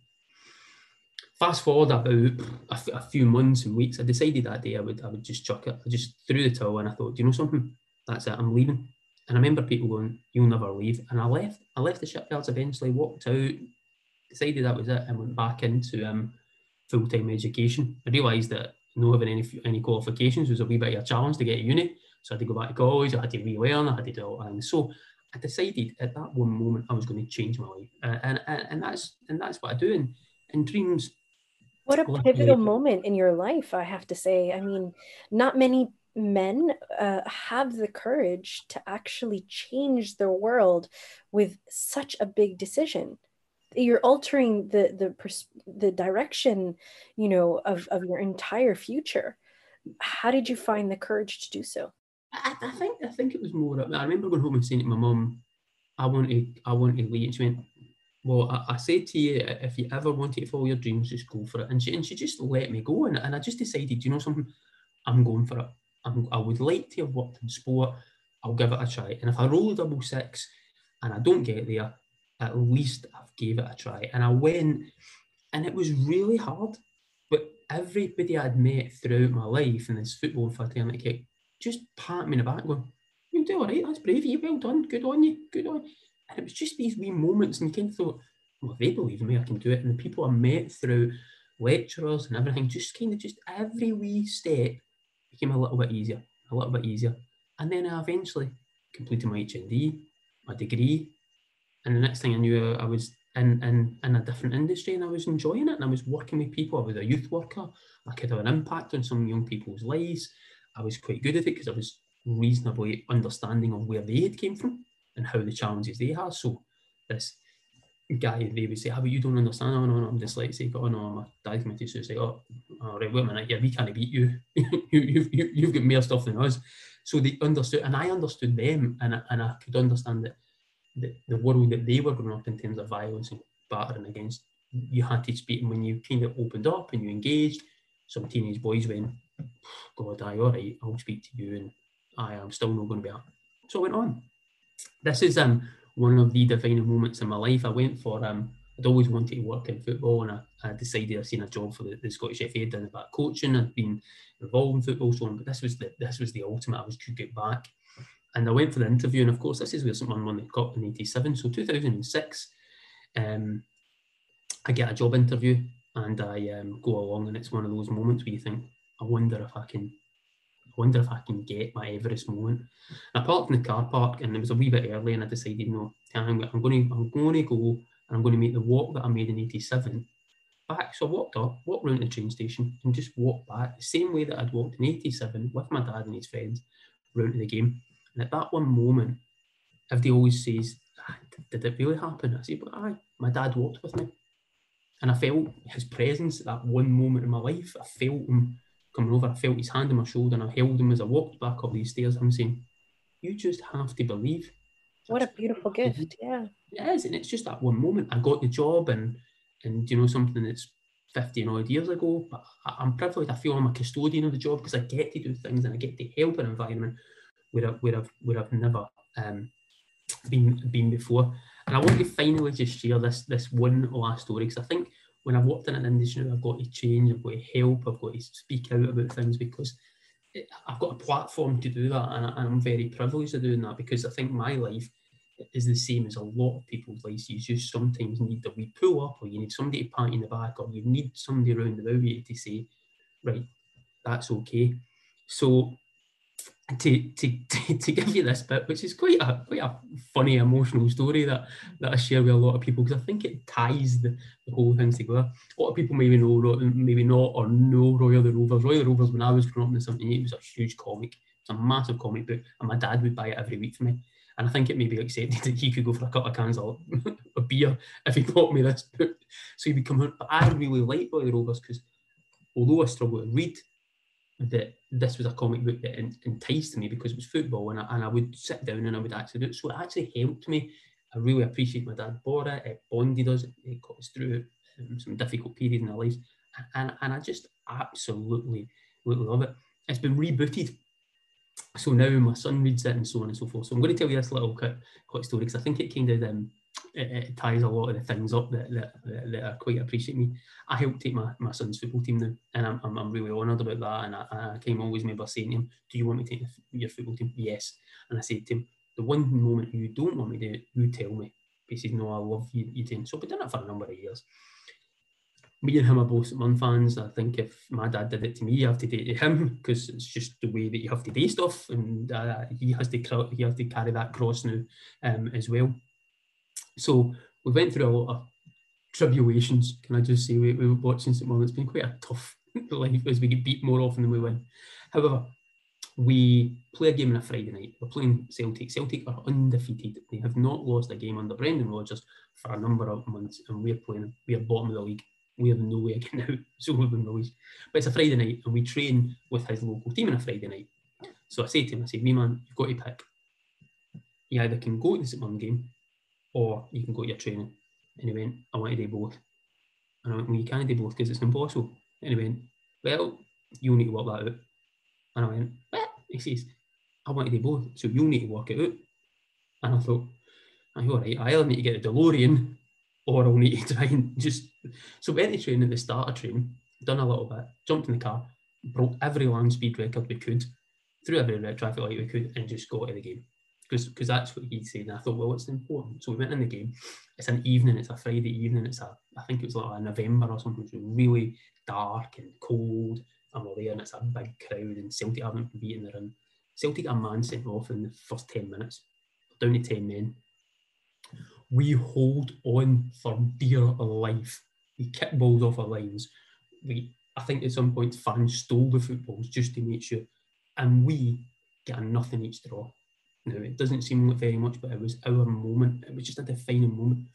Fast forward about a, f- a few months and weeks, I decided that day I would I would just chuck it. I just threw the towel and I thought, do you know something? That's it, I'm leaving. And I remember people going, You'll never leave. And I left. I left the shipyards eventually, walked out, decided that was it, and went back into um, full time education. I realised that not having any any qualifications was a wee bit of a challenge to get to uni. So I had to go back to college, I had to relearn, I had to do all that. so I decided at that one moment I was going to change my life. Uh, and, and and that's and that's what I do. And, and dreams. What a pivotal moment in your life, I have to say. I mean, not many men uh, have the courage to actually change their world with such a big decision you're altering the the pers- the direction you know of of your entire future how did you find the courage to do so I, I think I think it was more. I remember going home and saying to my mum, "I want to, I want to leave." And she went, "Well, I, I, said to you, if you ever want to follow your dreams, just go for it." And she and she just let me go, and, and I just decided, you know, something, I'm going for it. I'm, I would like to have worked in sport. I'll give it a try. And if I roll a double six, and I don't get there, at least I've gave it a try. And I went, and it was really hard. But everybody I'd met throughout my life in this football fraternity just pat me in the back going, you'll do all right, that's brave you, well done, good on you, good on you. And it was just these wee moments and you kind of thought, well, they believe in me, I can do it. And the people I met through lecturers and everything, just kind of just every wee step became a little bit easier, a little bit easier. And then I eventually completed my HND, my degree. And the next thing I knew, I was in, in, in a different industry and I was enjoying it and I was working with people. I was a youth worker. I could have an impact on some young people's lives. I was quite good at it because I was reasonably understanding of where they had came from and how the challenges they had. So this guy, they would say, ah, "How oh, you don't understand? Oh no, no, I'm dyslexic. Oh no, I'm a dad committee." So say, "Oh, all right, wait a minute. Yeah, we can't beat you. you, you've, you, you've got more stuff than us." So they understood, and I understood them, and I, and I could understand that the, the world that they were growing up in terms of violence and battering against. You had to speak, and when you kind of opened up and you engaged, some teenage boys went, "God, I all right, I'll speak to you," and I am still not going to be happy. So I went on. This is um one of the defining moments in my life. I went for um, I'd always wanted to work in football, and I, I decided I'd seen a job for the, the Scottish FA, done about coaching. I'd been involved in football, so on. But this was the this was the ultimate. I was to get back, and I went for the interview. And of course, this is where someone won the cup in '87. So 2006, um, I get a job interview, and I um, go along, and it's one of those moments where you think, I wonder if I can wonder if I can get my Everest moment. I parked in the car park and it was a wee bit early and I decided, no, I'm going to, I'm going to go and I'm going to make the walk that I made in 87 back. So I walked up, walked round the train station and just walked back the same way that I'd walked in 87 with my dad and his friends round to the game. And at that one moment, everybody always says, ah, did it really happen? I said, but aye, my dad walked with me. And I felt his presence at that one moment in my life. I felt him coming over. I felt his hand on my shoulder and I held him as I walked back up these stairs. I'm saying, you just have to believe. What a beautiful gift. Yeah. It is. And it's just that one moment. I got the job and, and you know, something that's 15 odd years ago, but I'm privileged. I feel I'm a custodian of the job because I get to do things and I get to help an environment where, I, where, I've, where I've never um, been, been before. And I want to finally just share this, this one last story because I think when I've worked in an industry, I've got to change, I've got to help, I've got to speak out about things because it, I've got a platform to do that, and, I, am very privileged to doing that because I think my life is the same as a lot of people's lives. You just sometimes need a wee pull up, or you need somebody to pat you in the back, or you need somebody around about you to say, right, that's okay. So to, to, to, give you this bit, which is quite a quite a funny emotional story that, that I share with a lot of people because I think it ties the, the whole thing together. A lot of people maybe know, maybe not, or know Roy of the Rovers. Roy of the Rovers, when I was growing up in the 78, was a huge comic. It's a massive comic book, and my dad would buy it every week for me. And I think it maybe accepted that he could go for a couple of cans of, of beer if he bought me this book. So he'd be coming. But I really like Roy of the Rovers because although I struggle to read, that this was a comic book that enticed me because it was football and I, and I would sit down and I would actually do it. So it actually helped me. I really appreciate my dad bought it. It bonded us. It got us through um, some difficult period in our lives. And, and I just absolutely, absolutely love it. It's been rebooted. So now my son reads it and so on and so forth. So I'm going to tell you this little quick, quick story because I think it kind of um, it, it, ties a lot of the things up that, that, that, are quite appreciate me. I helped take my, my son's football team now, and I'm, I'm, I'm really honoured about that. And I, I came always remember saying to him, Do you want me to take your football team? Yes. And I said to him, The one moment you don't want me to, you tell me. He said, No, I love you, you team. So we've done it for a number of years. Me and him are both Mun fans. I think if my dad did it to me, you have to do it to him because it's just the way that you have to do stuff, and uh, he has to he has to carry that cross now um, as well. So we went through a lot of tribulations, can I just say, we, we were watching St Mirren. It's been quite a tough life as we get beat more often than we win. However, we play a game on a Friday night. We're playing Celtic. Celtic are undefeated. They have not lost a game under Brendan Rodgers for a number of months, and we're playing. We are bottom of the league. We have no way of getting out, so we've been released. But it's a Friday night, and we train with his local team on a Friday night. So I say to him, I say, "Me man, you've got to pick. You either can go to the St game, or you can go to your training. And he went, I want to do both. And I went, well, you can't do both because it's impossible. And he went, well, you'll need to work that out. And I went, what? He says, I want to do both, so you'll need to work it out. And I thought, I'm all right, I either need to get a DeLorean or I'll need to try and just... So we went to training, the starter training, done a little bit, jumped in the car, broke every land speed record we could, through every red traffic light we could, and just got to the game. Because because that's what he'd said. And I thought, well, it's important. So we went in the game. It's an evening, it's a Friday evening, it's a, I think it was like a November or something. It was really dark and cold. And we're there, and it's a big crowd, and Celtic haven't been beaten their in. Celtic a man sent off in the first 10 minutes, down to 10 men. We hold on for dear life. We kick balls off our lines. We, I think at some point fans stole the footballs just to make sure, and we get a nothing each draw. Now it doesn't seem very much, but it was our moment. It was just a defining moment.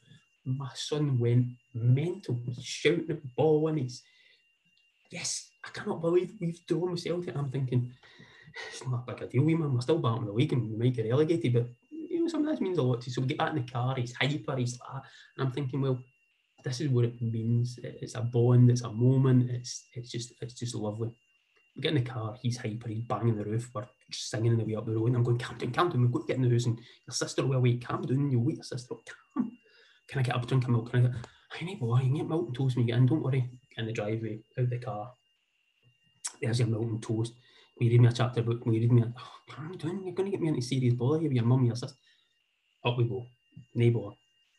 My son went mental. Shouting at the ball and he's yes, I cannot believe we've drawn with Celtic. I'm thinking it's not big a deal, we man. We're still of the league and we might get relegated, but you know, some of this means a lot to. So we get back in the car, he's hyper, he's that, and I'm thinking, well, this is what it means. It's a bond, it's a moment, it's it's just it's just lovely. We get in the car, he's hyper, he's banging the roof, we're singing the way up the road, and I'm going, calm down, calm down, we've got to get in the house, and your sister will wait, calm down, you'll wait your sister calm. Can I get up, drink a milk? Can I get, I need boy, you can get milk and toast when you get in, don't worry. In the driveway, out the car, there's your milk and toast will you read me a chapter book? Will you read me a, oh, you doing? You're going to get me into serious bother here with your mum, your sister. Up we go. Neighbour.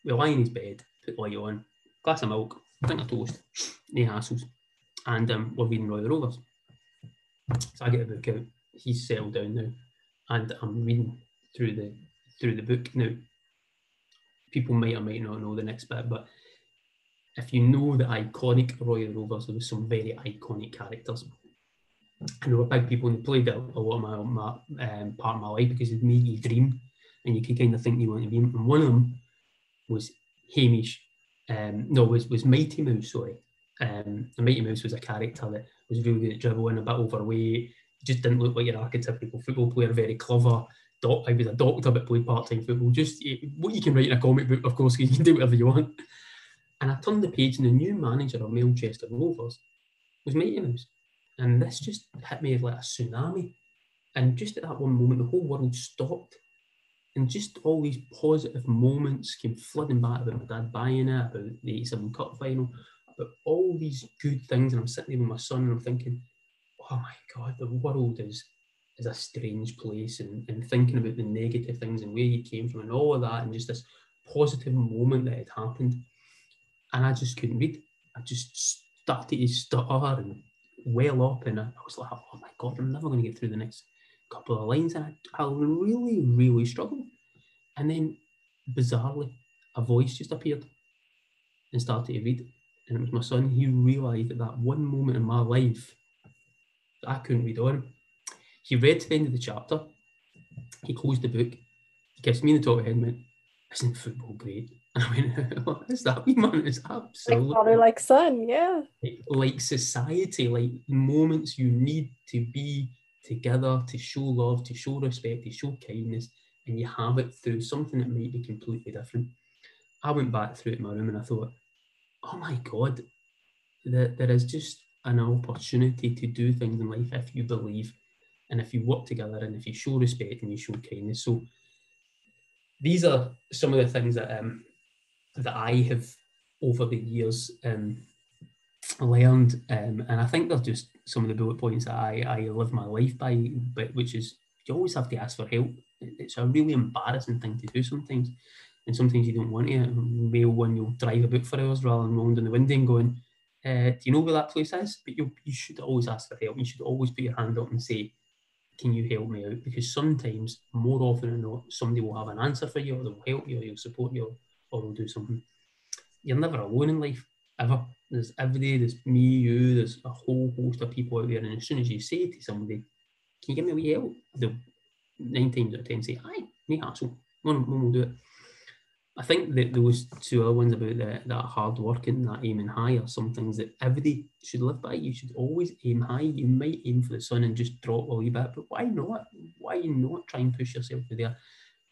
We lie in his bed, put light on, glass of milk, drink of toast, no hassles. And um, we're reading Roy the Rovers. So I get the book out. He's settled down now. And I'm reading through the through the book now. People might or might not know the next bit, but if you know the iconic Royal Rovers, there was some very iconic characters and there were big people and played a, a lot of my, my um, part of my life because it made you dream and you could kind of think you want to be. And one of them was Hamish. Um, no, was was Mighty Mouse. Sorry, um, Mighty Mouse was a character that was really good at dribbling, a bit overweight. Just didn't look like your archetypical football player. Very clever. Doc, I was a doctor but played part time football. Just what you can write in a comic book, of course, you can do whatever you want. And I turned the page, and the new manager of Melchester Rovers was Mighty Mouse. And this just hit me like a tsunami. And just at that one moment, the whole world stopped. And just all these positive moments came flooding back about my dad buying it, about the 87 Cup final, about all these good things. And I'm sitting there with my son and I'm thinking, oh my God, the world is is a strange place. And, and thinking about the negative things and where he came from and all of that, and just this positive moment that had happened. And I just couldn't read. I just started to stutter and well up, and I, was like, oh my god, I'm never going to get through the next couple of lines, and I, I really, really struggled. And then, bizarrely, a voice just appeared and started to read, and it was my son. He realised at that one moment in my life that I couldn't read on. He read to the end of the chapter. He closed the book. He kissed me in the top of the head and went, "Isn't football great?" I mean, what is that? wee Man, it's absolutely like father, like son, yeah. Like society, like moments you need to be together, to show love, to show respect, to show kindness, and you have it through something that might be completely different. I went back through it in my room and I thought, oh my God, that there is just an opportunity to do things in life if you believe and if you work together and if you show respect and you show kindness. So these are some of the things that um, that I have over the years um, learned, um, and I think they're just some of the bullet points that I, I live my life by, but which is you always have to ask for help. It's a really embarrassing thing to do sometimes, and sometimes you don't want to. Male one, you'll drive about for hours rather than rolling down the window and going, uh, "Do you know where that place is?" But you you should always ask for help. You should always put your hand up and say, "Can you help me out?" Because sometimes, more often than not, somebody will have an answer for you, or they'll help you, or they'll support you, or they'll do something. You're never alone in life, ever. There's every day, there's me, you, there's a whole host of people out there. And as soon as you say to somebody, Can you give me a wee help? They'll nine times out of ten say, Aye, me hassle. One, one will do it. I think that those two other ones about the, that hard work and that aiming high are some things that everybody should live by. You should always aim high. You might aim for the sun and just drop a wee bit, but why not? Why not try and push yourself to there?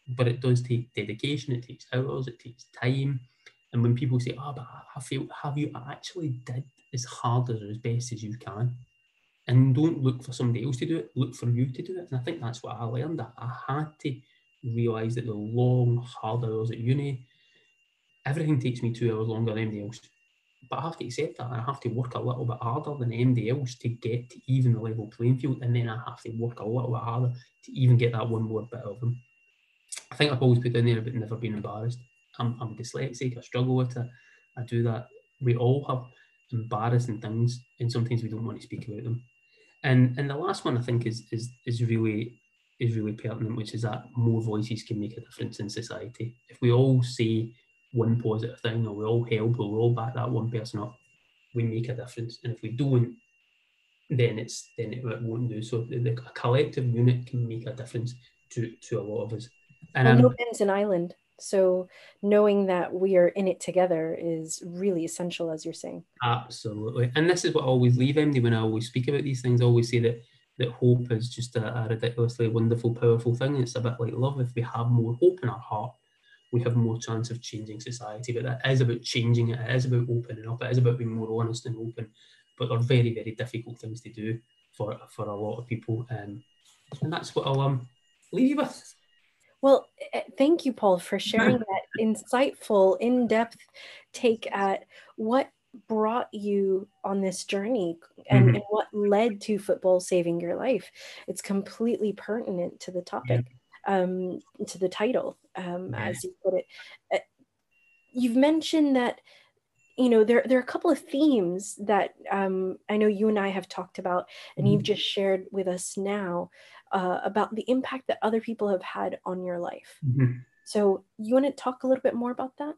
but it does take dedication, it takes hours, it takes time. And when people say, oh, but I feel, have you actually did as hard or as best as you can? And don't look for somebody else to do it, look for you to do it. And I think that's what I learned. That I had to realise that the long, hard hours at uni, everything takes me two hours longer than anybody else. but I have to accept that. I have to work a little bit harder than anybody else to get to even the level playing field, and then I have to work a little bit harder to even get that one more bit of them. I think I've always put in there about never being embarrassed. I'm, I'm dyslexic. I struggle with it. I do that. We all have embarrassing things, and sometimes we don't want to speak about them. And and the last one I think is is is really is really pertinent, which is that more voices can make a difference in society. If we all say one positive thing, or we all help, or we all back that one person up, we make a difference. And if we don't, then it's then it, won't do. So the, the a collective unit can make a difference to to a lot of us. And well, um, no pins an island. So knowing that we are in it together is really essential, as you're saying. Absolutely, and this is what I always leave Emily when I always speak about these things. I always say that that hope is just a, a ridiculously wonderful, powerful thing. It's a bit like love. If we have more hope in our heart, we have more chance of changing society. But that is about changing it. It is about opening up. It is about being more honest and open. But they're very, very difficult things to do for for a lot of people. Um, and that's what I'll um, leave you with. Well, eh, thank you, Paul, for sharing that insightful, in depth take at what brought you on this journey and, mm-hmm. and, what led to football saving your life. It's completely pertinent to the topic, yeah. um, to the title, um, yeah. as you put it. Uh, you've mentioned that you know there, there are a couple of themes that um, i know you and i have talked about and mm-hmm. you've just shared with us now uh, about the impact that other people have had on your life. Mm-hmm. So you want to talk a little bit more about that?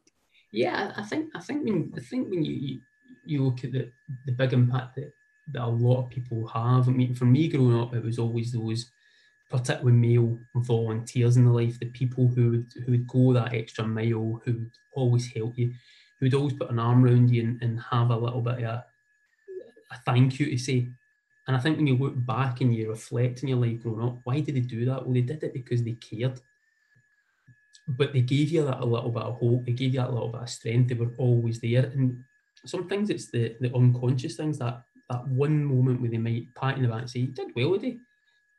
Yeah, I think I think when I think when you you look at the, the big impact that, that a lot of people have. I mean, for me growing up, it was always those particularly male volunteers in the life, the people who would who would go that extra mile, who would always help you, who would always put an arm around you and, and have a little bit of a, a thank you to say. And I think when you look back and you reflect in your life growing up, why did they do that? Well, they did it because they cared. But they gave you that a little bit of hope. They gave you that little bit of strength. They were always there. And sometimes it's the, the unconscious things that that one moment where they might pat in the back and say, You did well today.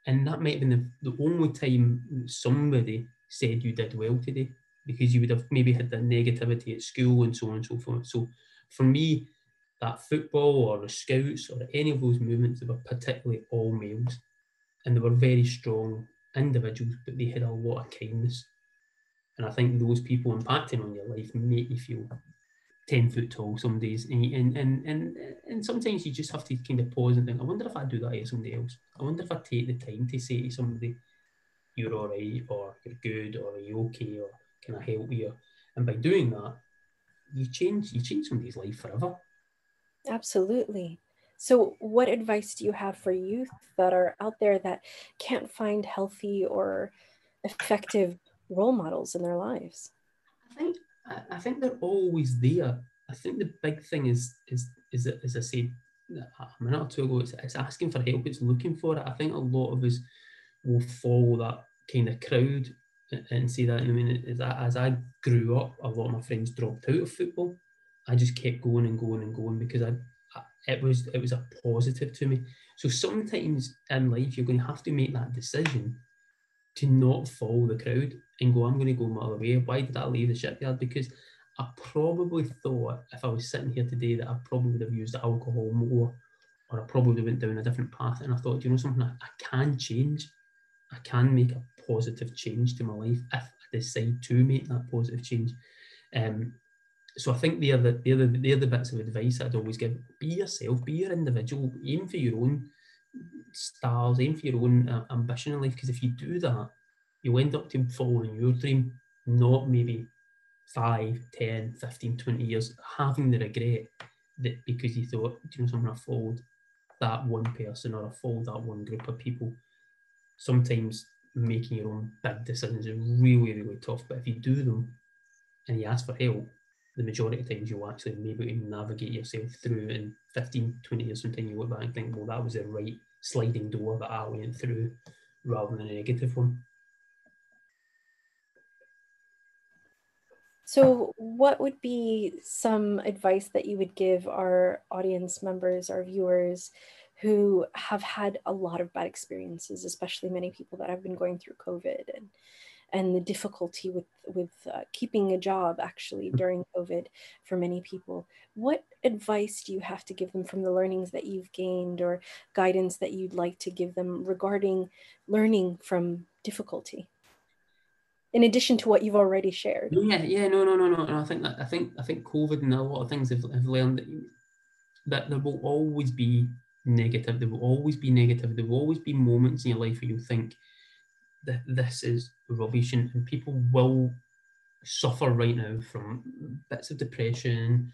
And that might have been the, the only time somebody said you did well today because you would have maybe had the negativity at school and so on and so forth. So for me, that football or the scouts or any of those movements, they were particularly all males. And they were very strong individuals, but they had a lot of kindness. And I think those people impacting on your life make you feel 10 foot tall some days. And, and, and, and, and sometimes you just have to kind of pause and think, I wonder if I do that to somebody else. I wonder if I take the time to say to somebody, you're all right, or you're good, or are you okay, or can I help you? And by doing that, you change you change somebody's life forever. Absolutely. So, what advice do you have for youth that are out there that can't find healthy or effective role models in their lives? I think I think they're always there. I think the big thing is is is as I said a minute or two ago, it's, it's asking for help. It's looking for it. I think a lot of us will follow that kind of crowd and see that. I mean, as I, grew up, a lot of my friends dropped out of football I just kept going and going and going because I, I, it was it was a positive to me. So sometimes in life you're going to have to make that decision to not follow the crowd and go, I'm going to go my other way. Why did I leave the shipyard? Because I probably thought if I was sitting here today that I probably would have used alcohol more or I probably went down a different path. And I thought, you know something, I, I can change. I can make a positive change to my life if I decide to make that positive change. Um, so I think the they're the they're the bits of advice I'd always give. Be yourself, be your individual, aim for your own stars, aim for your own uh, ambition in life. Because if you do that, you'll end up to following your dream, not maybe 5, 10, 15, 20 years having the regret that because you thought, do you know, something I followed that one person or I followed that one group of people. Sometimes making your own big decisions is really, really tough. But if you do them and you ask for help, the majority of times you'll actually be able to navigate yourself through in 15, 20 years from time you look back and think, well, that was the right sliding door that I went through rather than a negative one. So, what would be some advice that you would give our audience members, our viewers who have had a lot of bad experiences, especially many people that have been going through COVID and and the difficulty with with uh, keeping a job actually during COVID for many people. What advice do you have to give them from the learnings that you've gained, or guidance that you'd like to give them regarding learning from difficulty? In addition to what you've already shared. Yeah, yeah, no, no, no, no. And I think that I think I think COVID and a lot of things have, have learned that, that there will always be negative. There will always be negative. There will always be moments in your life where you think that this is rubbish, and, and people will suffer right now from bits of depression,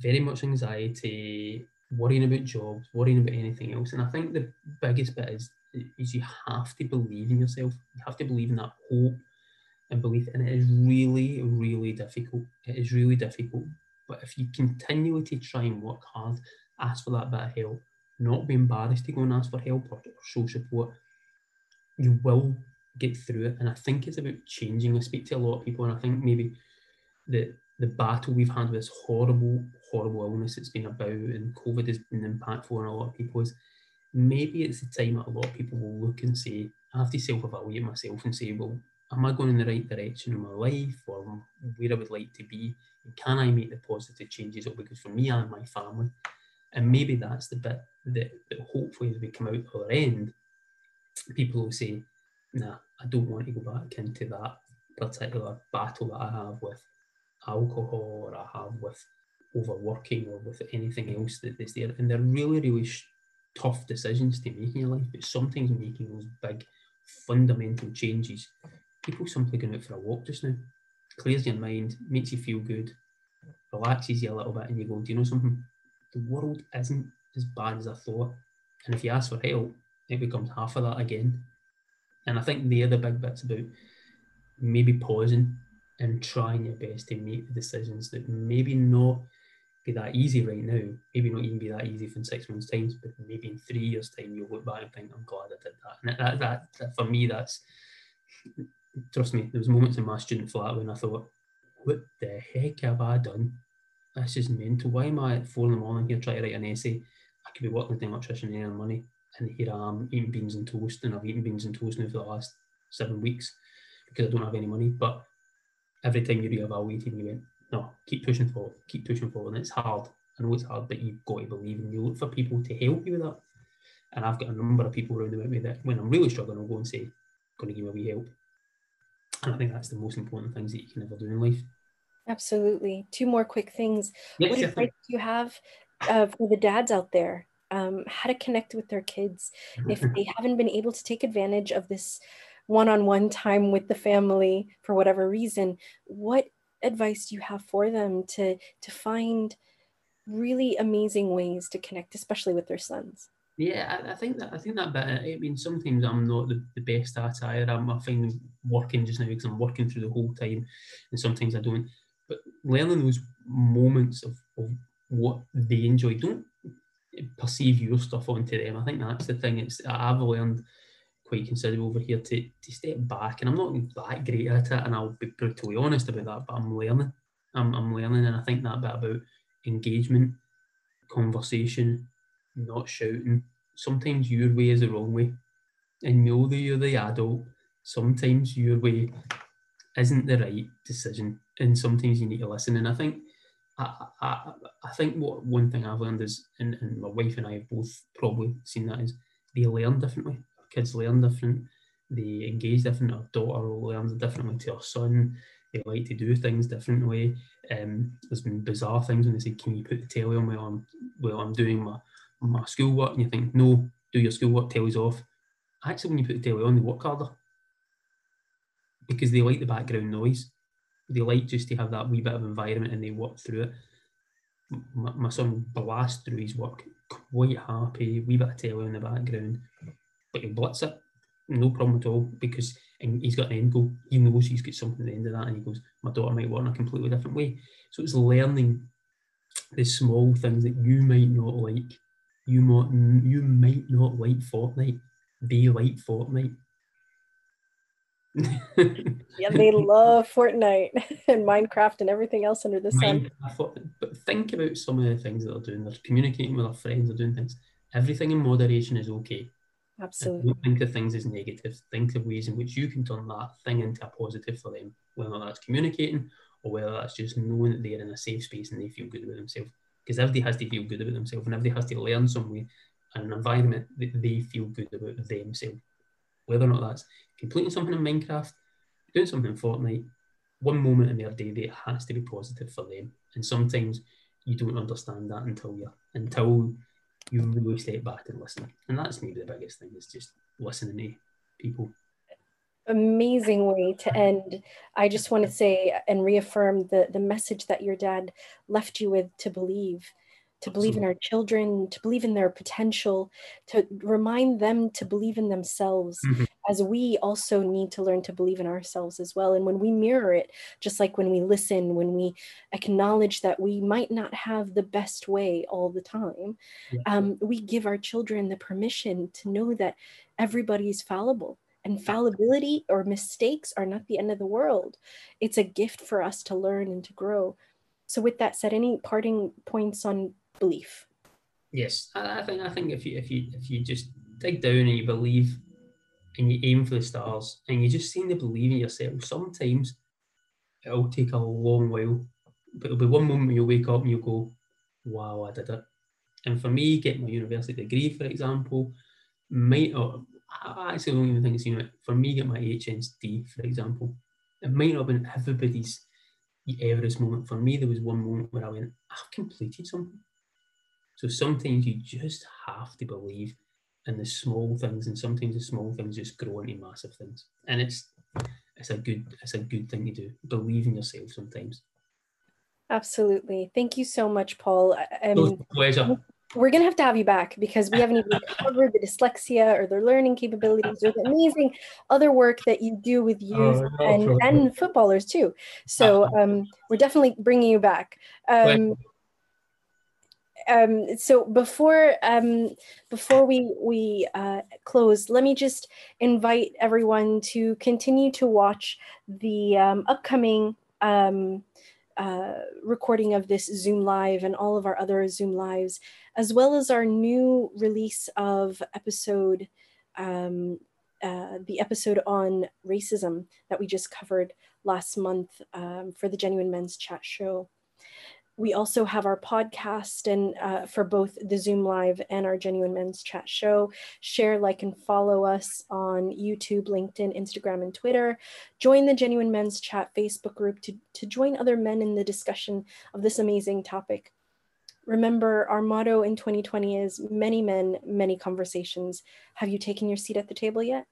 very much anxiety, worrying about jobs, worrying about anything else. And I think the biggest bit is is you have to believe in yourself. You have to believe in that hope and belief. And it is really, really difficult. It is really difficult. But if you continually to try and work hard, ask for that bit of help, not be embarrassed to go and ask for help or, or show support, you will get through it. And I think it's about changing. I speak to a lot of people, and I think maybe the the battle we've had with this horrible, horrible illness it's been about, and COVID has been impactful on a lot of people, is maybe it's the time that a lot of people will look and say, I have to self evaluate myself and say, well, am I going in the right direction in my life or where I would like to be? And can I make the positive changes? Because for me and my family, and maybe that's the bit that, that hopefully as we come out the other end, people will say, nah, I don't want to go back into that particular battle that I have with alcohol or I have with overworking or with anything else that is there. And they're really, really sh- tough decisions to make in your life, but sometimes making those big fundamental changes, people simply going out for a walk just now, clears your mind, makes you feel good, relaxes you a little bit, and you go, do you know something? The world isn't as bad as I thought. And if you ask for help, it becomes half of that again. And I think the big bits about maybe pausing and trying your best to make the decisions that maybe not be that easy right now, maybe not even be that easy for six months' time, but maybe in three years' time you'll look back and think, I'm glad I did that. And that, that, that for me, that's trust me, there was moments in my student flat when I thought, what the heck have I done? This is mental. Why am I at four in the morning here trying to write an essay? I could be working as an electrician and earning money and here I am eating beans and toast, and I've eaten beans and toast now for the last seven weeks because I don't have any money. But every time you reevaluate and you went, no, keep pushing forward, keep pushing forward. And it's hard. I know it's hard, but you've got to believe and you look for people to help you with that. And I've got a number of people around about me that when I'm really struggling, I'll go and say, going to give me a wee help. And I think that's the most important things that you can ever do in life. Absolutely. Two more quick things. Yes, what advice do you have uh, for the dads out there um, how to connect with their kids if they haven't been able to take advantage of this one-on-one time with the family for whatever reason what advice do you have for them to to find really amazing ways to connect especially with their sons yeah, I, I, think that I think that bit. I mean, sometimes I'm not the, the best at it either. I'm, I find working just now because I'm working through the whole time, and sometimes I don't. But learning those moments of, of what they enjoy, don't perceive your stuff onto them. I think that's the thing. It's I've learned quite considerable over here to to step back, and I'm not that great at it, and I'll be brutally honest about that. But I'm learning. I'm I'm learning, and I think that bit about engagement, conversation, not shouting. Sometimes your way is the wrong way, and know that you're the adult. Sometimes your way isn't the right decision, and sometimes you need to listen. And I think I, I, I think what one thing I've learned is, and, and my wife and I have both probably seen that is they learn differently. Kids learn different. They engage different. Our daughter learns differently to our son. They like to do things differently. Um, there's been bizarre things when they say, "Can you put the telly on while I'm while I'm doing my my schoolwork?" And you think, "No, do your schoolwork. Telly's off." Actually, when you put the telly on, they work harder because they like the background noise they like just to have that wee bit of environment and they work through it. My, my son blasts through his work quite happy, wee bit of telly in the background, but he'll blitz it, no problem at all, because he's got an end goal. He knows he's got something at the end of that, and he goes, My daughter might in a completely different way. So it's learning the small things that you might not like. You might, you might not like Fortnite. They like Fortnite yeah, they love Fortnite and Minecraft and everything else under the sun. but think about some of the things that they're doing. They're communicating with their friends, they're doing things. Everything in moderation is okay. Absolutely. Don't think of things as negative. Think of ways in which you can turn that thing into a positive for them, whether that's communicating or whether that's just knowing that they're in a safe space and they feel good about themselves. Because everybody has to feel good about themselves and everybody has to learn some way in an environment that they feel good about themselves. Whether or not that's completing something in Minecraft, doing something in Fortnite, one moment in their day that has to be positive for them. And sometimes you don't understand that until you until you really step back and listen. And that's maybe the biggest thing is just listening to people. Amazing way to end. I just want to say and reaffirm the, the message that your dad left you with to believe to believe in our children, to believe in their potential, to remind them to believe in themselves, mm-hmm. as we also need to learn to believe in ourselves as well. And when we mirror it, just like when we listen, when we acknowledge that we might not have the best way all the time, yeah. um, we give our children the permission to know that everybody is fallible. And fallibility or mistakes are not the end of the world. It's a gift for us to learn and to grow. So, with that said, any parting points on belief. Yes, I, think I think if you if you if you just dig down and you believe and you aim for the stars and you just seem to believe in yourself, sometimes it'll take a long while, but it'll be one moment you'll wake up and you'll go, "Wow, I did it." And for me, getting my university degree, for example, might or I actually don't even think it's you know for me get my HND, for example, it might not have been everybody's Everest moment. For me, there was one moment where I went, I've completed something. So sometimes you just have to believe in the small things, and sometimes the small things just grow into massive things. And it's it's a good it's a good thing to do. Believe in yourself sometimes. Absolutely. Thank you so much, Paul. Um, pleasure. We're going to have to have you back because we haven't even covered the dyslexia or their learning capabilities or the amazing other work that you do with youth oh, and, and footballers too. So um, we're definitely bringing you back. Um, um, so before um, before we we uh, close, let me just invite everyone to continue to watch the um, upcoming um, uh, recording of this Zoom live and all of our other Zoom lives, as well as our new release of episode. Um, uh, the episode on racism that we just covered last month um, for the Genuine Men's Chat show we also have our podcast and uh, for both the zoom live and our genuine men's chat show. Share like and follow us on youtube linkedin instagram and twitter. Join the genuine men's chat facebook group to, to join other men in the discussion of this amazing topic. Remember our motto in 2020 is many men many conversations. Have you taken your seat at the table yet